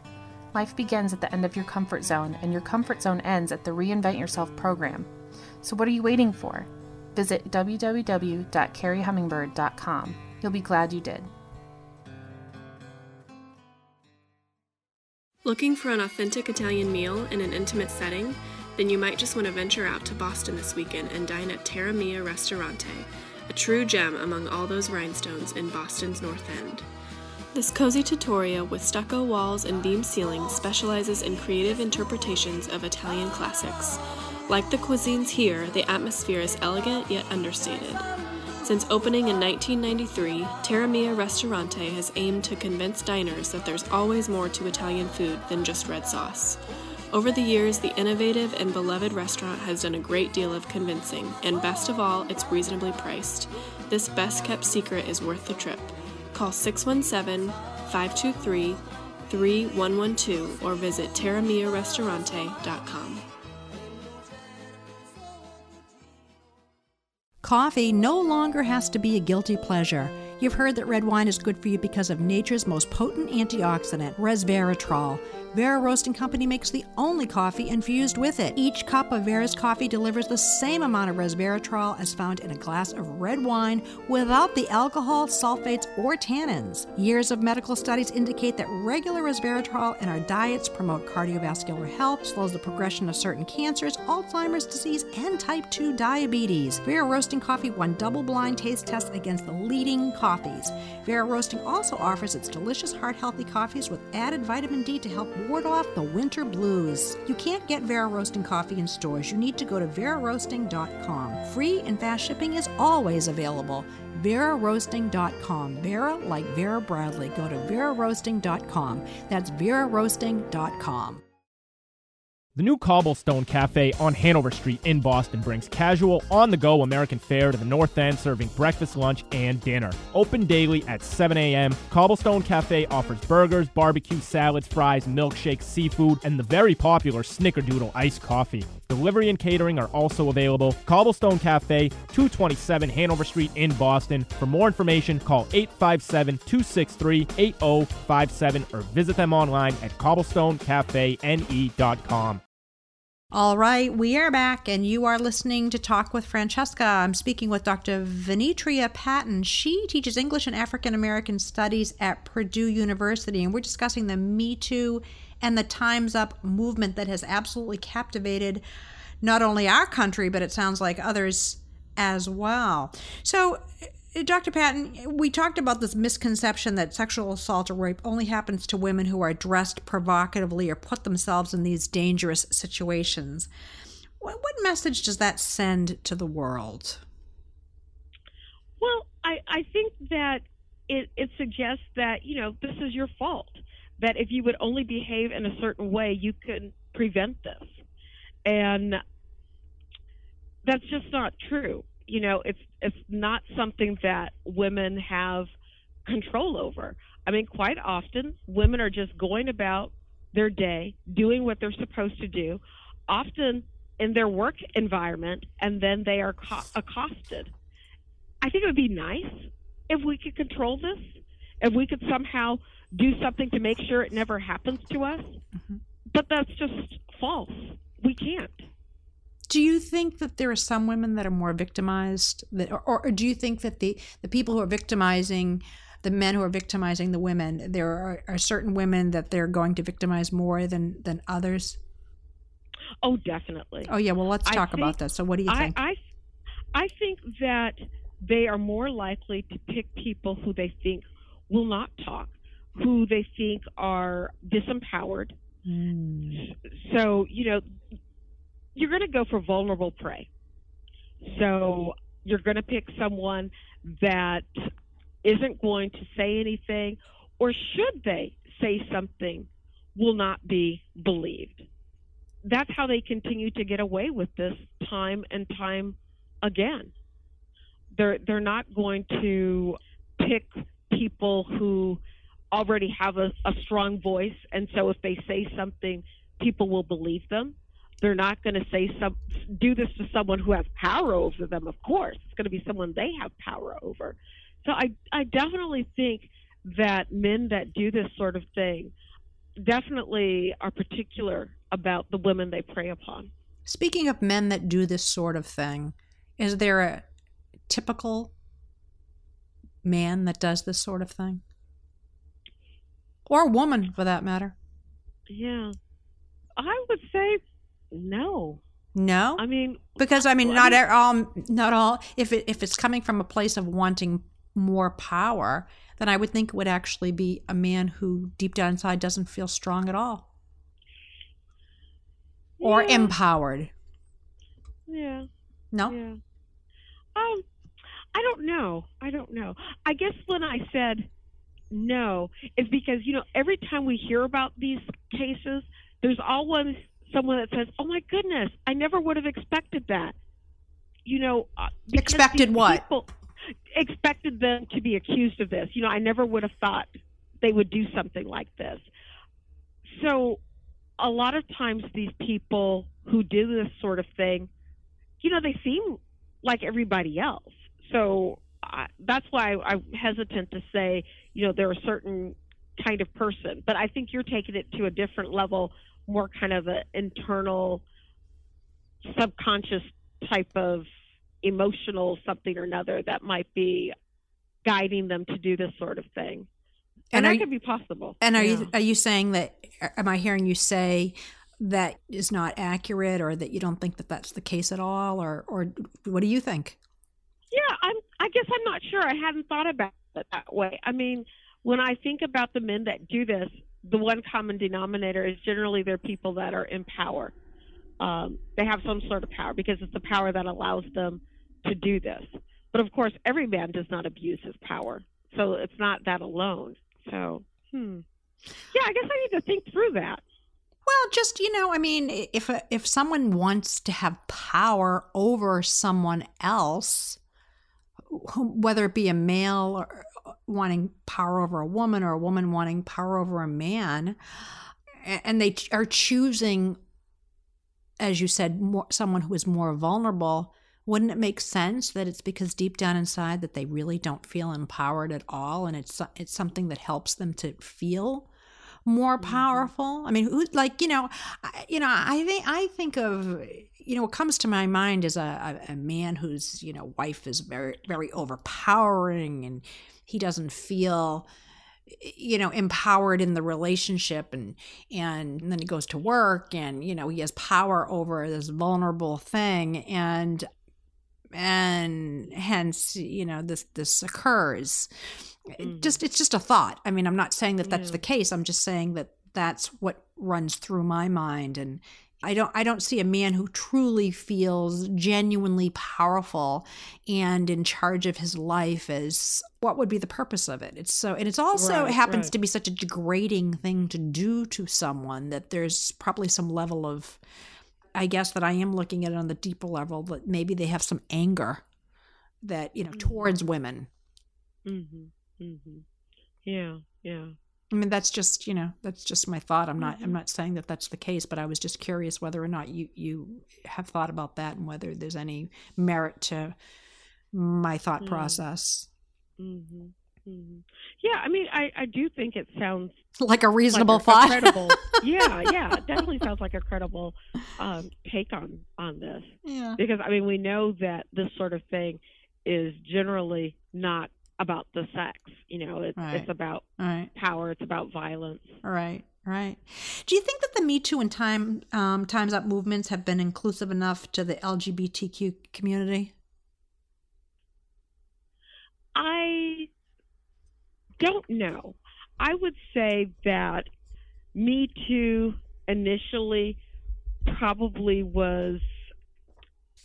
Life begins at the end of your comfort zone, and your comfort zone ends at the Reinvent Yourself program. So, what are you waiting for? Visit www.carriehummingbird.com. You'll be glad you did. Looking for an authentic Italian meal in an intimate setting? Then you might just want to venture out to Boston this weekend and dine at Terra Mia Ristorante, a true gem among all those rhinestones in Boston's North End. This cozy trattoria with stucco walls and beam ceilings specializes in creative interpretations of Italian classics. Like the cuisines here, the atmosphere is elegant yet understated. Since opening in 1993, Terramia Ristorante has aimed to convince diners that there's always more to Italian food than just red sauce. Over the years, the innovative and beloved restaurant has done a great deal of convincing, and best of all, it's reasonably priced. This best kept secret is worth the trip. Call 617 523 3112 or visit terramiaristorante.com. Coffee no longer has to be a guilty pleasure. You've heard that red wine is good for you because of nature's most potent antioxidant, resveratrol. Vera Roasting Company makes the only coffee infused with it. Each cup of Vera's coffee delivers the same amount of resveratrol as found in a glass of red wine without the alcohol, sulfates, or tannins. Years of medical studies indicate that regular resveratrol in our diets promote cardiovascular health, slows the progression of certain cancers, Alzheimer's disease, and type 2 diabetes. Vera Roasting Coffee won double blind taste tests against the leading coffees. Vera Roasting also offers its delicious heart healthy coffees with added vitamin D to help ward off the winter blues. You can't get Vera Roasting coffee in stores. You need to go to veraroasting.com. Free and fast shipping is always available. veraroasting.com. Vera like Vera Bradley. Go to veraroasting.com. That's veraroasting.com. The new Cobblestone Cafe on Hanover Street in Boston brings casual, on the go American fare to the North End, serving breakfast, lunch, and dinner. Open daily at 7 a.m., Cobblestone Cafe offers burgers, barbecue, salads, fries, milkshakes, seafood, and the very popular Snickerdoodle iced coffee. Delivery and catering are also available. Cobblestone Cafe, 227 Hanover Street in Boston. For more information, call 857 263 8057 or visit them online at cobblestonecafene.com. All right, we are back, and you are listening to Talk with Francesca. I'm speaking with Dr. Venetria Patton. She teaches English and African American Studies at Purdue University, and we're discussing the Me Too and the Time's Up movement that has absolutely captivated not only our country, but it sounds like others as well. So, Uh, Dr. Patton, we talked about this misconception that sexual assault or rape only happens to women who are dressed provocatively or put themselves in these dangerous situations. What, what message does that send to the world? Well, I, I think that it, it suggests that, you know, this is your fault. That if you would only behave in a certain way, you could prevent this. And that's just not true you know it's it's not something that women have control over. I mean, quite often women are just going about their day, doing what they're supposed to do, often in their work environment, and then they are co- accosted. I think it would be nice if we could control this, if we could somehow do something to make sure it never happens to us. Mm-hmm. But that's just false. We can't. Do you think that there are some women that are more victimized, that, or, or do you think that the, the people who are victimizing the men who are victimizing the women, there are, are certain women that they're going to victimize more than than others? Oh, definitely. Oh yeah, well let's I talk about think- this. So what do you think? I, I think that they are more likely to pick people who they think will not talk, who they think are disempowered. Hmm. So, you know, you're going to go for vulnerable prey. So, you're going to pick someone that isn't going to say anything, or should they say something, will not be believed. That's how they continue to get away with this time and time again. They're they're not going to pick people who already have a, a strong voice, and so if they say something, people will believe them. They're not going to say some do this to someone who has power over them. Of course, it's going to be someone they have power over. So I I definitely think that men that do this sort of thing definitely are particular about the women they prey upon. Speaking of men that do this sort of thing, is there a typical man that does this sort of thing? Or woman for that matter? Yeah. I would say no. No? I mean, because I mean well, not all not all if it if it's coming from a place of wanting more power, then I would think it would actually be a man who deep down inside doesn't feel strong at all. Or empowered. Yeah. No? Yeah. Um, I don't know. I don't know. I guess when I said no, is because you know every time we hear about these cases, there's always someone that says, "Oh my goodness, I never would have expected that." You know, uh, Expected what? people- expected them to be accused of this. You know, I never would have thought they would do something like this. So, a lot of times these people who do this sort of thing, you know, they seem like everybody else. So I, that's why I'm hesitant to say, you know, they're a certain kind of person. But I think you're taking it to a different level, more kind of an internal, subconscious type of emotional something or another that might be guiding them to do this sort of thing. And And, that you- could be possible. And are Yeah. you are you saying that am I hearing you say that is not accurate or that you don't think that that's the case at all or or what do you think? Yeah, I'm. I guess I'm not sure. I hadn't thought about it that way. I mean, when I think about the men that do this, the one common denominator is generally they're people that are in power. Um, they have some sort of power because it's the power that allows them to do this. But of course, every man does not abuse his power, so it's not that alone. So, hmm. Yeah, I guess I need to think through that. Well, just you know, I mean, if if someone wants to have power over someone else, whether it be a male or wanting power over a woman or a woman wanting power over a man, and they are choosing, as you said, more, someone who is more vulnerable. Wouldn't it make sense that it's because deep down inside that they really don't feel empowered at all, and it's it's something that helps them to feel more mm-hmm. powerful. I mean, who like you know, I, you know, I think I think of you know what comes to my mind is a, a, a man whose you know wife is very very overpowering and he doesn't feel you know empowered in the relationship and and then he goes to work and you know he has power over this vulnerable thing and and hence you know this this occurs. It hmm. just it's just a thought. I mean i'm not saying that that's Yeah. the case. I'm just saying that that's what runs through my mind and i don't i don't see a man who truly feels genuinely powerful and in charge of his life as what would be the purpose of it it's so and it's also Right, it happens right. to be such a degrading thing to do to someone that there's probably some level of I guess that I am looking at it on the deeper level that maybe they have some anger that you know towards women. Mm-hmm. Mm-hmm. Yeah, yeah. I mean, that's just you know that's just my thought. I'm not I'm not saying that that's the case, but I was just curious whether or not you you have thought about that and whether there's any merit to my thought Mm. process. hmm hmm Yeah, I mean, I I do think it sounds Like a reasonable like a- a thought. credible. yeah, yeah, it definitely sounds like a credible um, take on on this. Yeah. Because I mean, we know that this sort of thing is generally not about the sex. You know, it's Right. it's about right. power. It's about violence. Right, right. Do you think that the Me Too and Time um, Times Up movements have been inclusive enough to the LGBTQ community? I don't know. I would say that Me Too initially probably was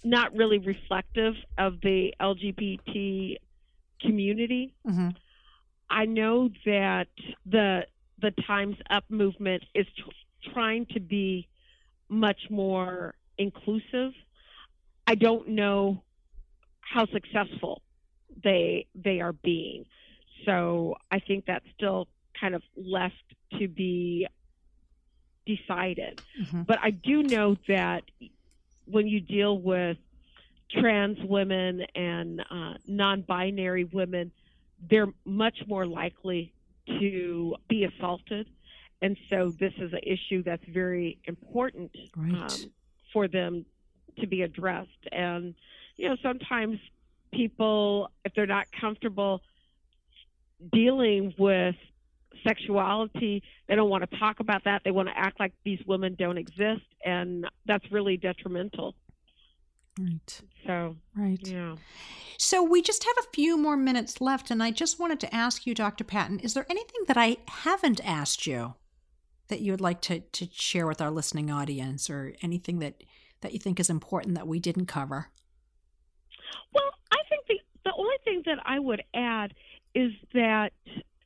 not really reflective of the LGBT community. Mm-hmm. I know that the the Times Up movement is t- trying to be much more inclusive. I don't know how successful they they are being. So I think that's still kind of left to be decided. Mhm. But I do know that when you deal with trans women and uh, non-binary women, they're much more likely to be assaulted, and so this is an issue that's very important Right. um, for them to be addressed. And you know, sometimes people, if they're not comfortable dealing with sexuality, they don't want to talk about that. They want to act like these women don't exist, and that's really detrimental. Right. So, Right. yeah. So we just have a few more minutes left, and I just wanted to ask you, Dr. Patton, is there anything that I haven't asked you that you would like to, to share with our listening audience, or anything that, that you think is important that we didn't cover? Well, I think the the only thing that I would add is that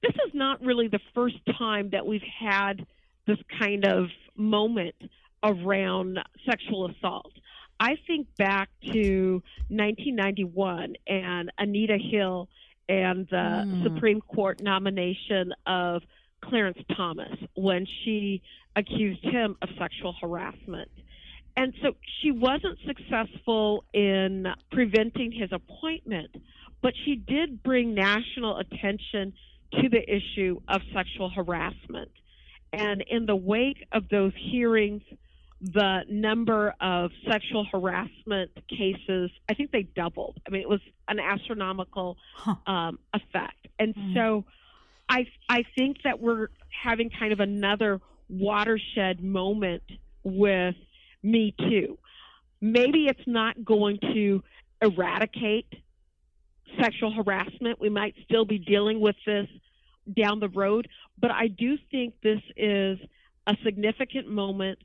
this is not really the first time that we've had this kind of moment around sexual assault. I think back to 1991 and Anita Hill and the Mm. Supreme Court nomination of Clarence Thomas when she accused him of sexual harassment. And so she wasn't successful in preventing his appointment, but she did bring national attention to the issue of sexual harassment. And in the wake of those hearings, the number of sexual harassment cases, I think they doubled. I mean, it was an astronomical um, effect. And so I, I think that we're having kind of another watershed moment with Me Too. Maybe it's not going to eradicate sexual harassment. We might still be dealing with this down the road, but I do think this is a significant moment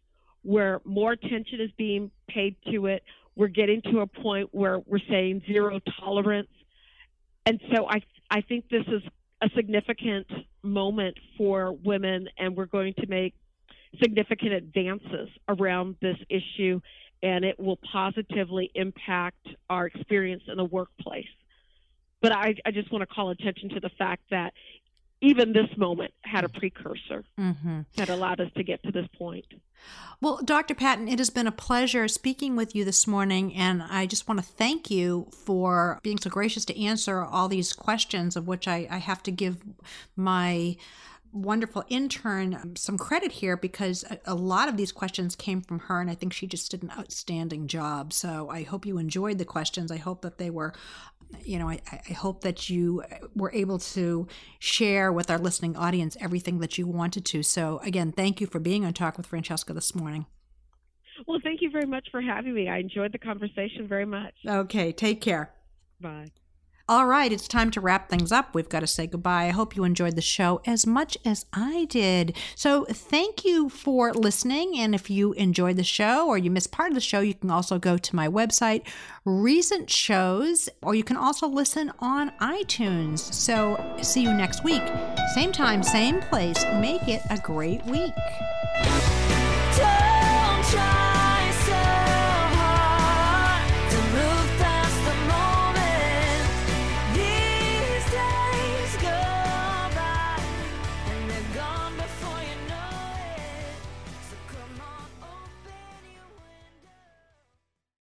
where more attention is being paid to it. We're getting to a point where we're saying zero tolerance. And so I I think this is a significant moment for women and we're going to make significant advances around this issue and it will positively impact our experience in the workplace. But I, I just want to call attention to the fact that even this moment had a precursor Mm-hmm. that allowed us to get to this point. Well, Dr. Patton, it has been a pleasure speaking with you this morning, and I just want to thank you for being so gracious to answer all these questions, of which I, I have to give my wonderful intern some credit here because a, a lot of these questions came from her, and I think she just did an outstanding job. So I hope you enjoyed the questions. I hope that they were you know, I, I hope that you uh, were able to share with our listening audience everything that you wanted to. So, again, thank you for being on Talk with Francesca this morning. Well, thank you very much for having me. I enjoyed the conversation very much. Okay, take care. Bye. All right, it's time to wrap things up. We've got to say goodbye. I hope you enjoyed the show as much as I did. So, thank you for listening. And if you enjoyed the show or you missed part of the show, you can also go to my website, Recent Shows, or you can also listen on iTunes. So, see you next week. Same time, same place. Make it a great week.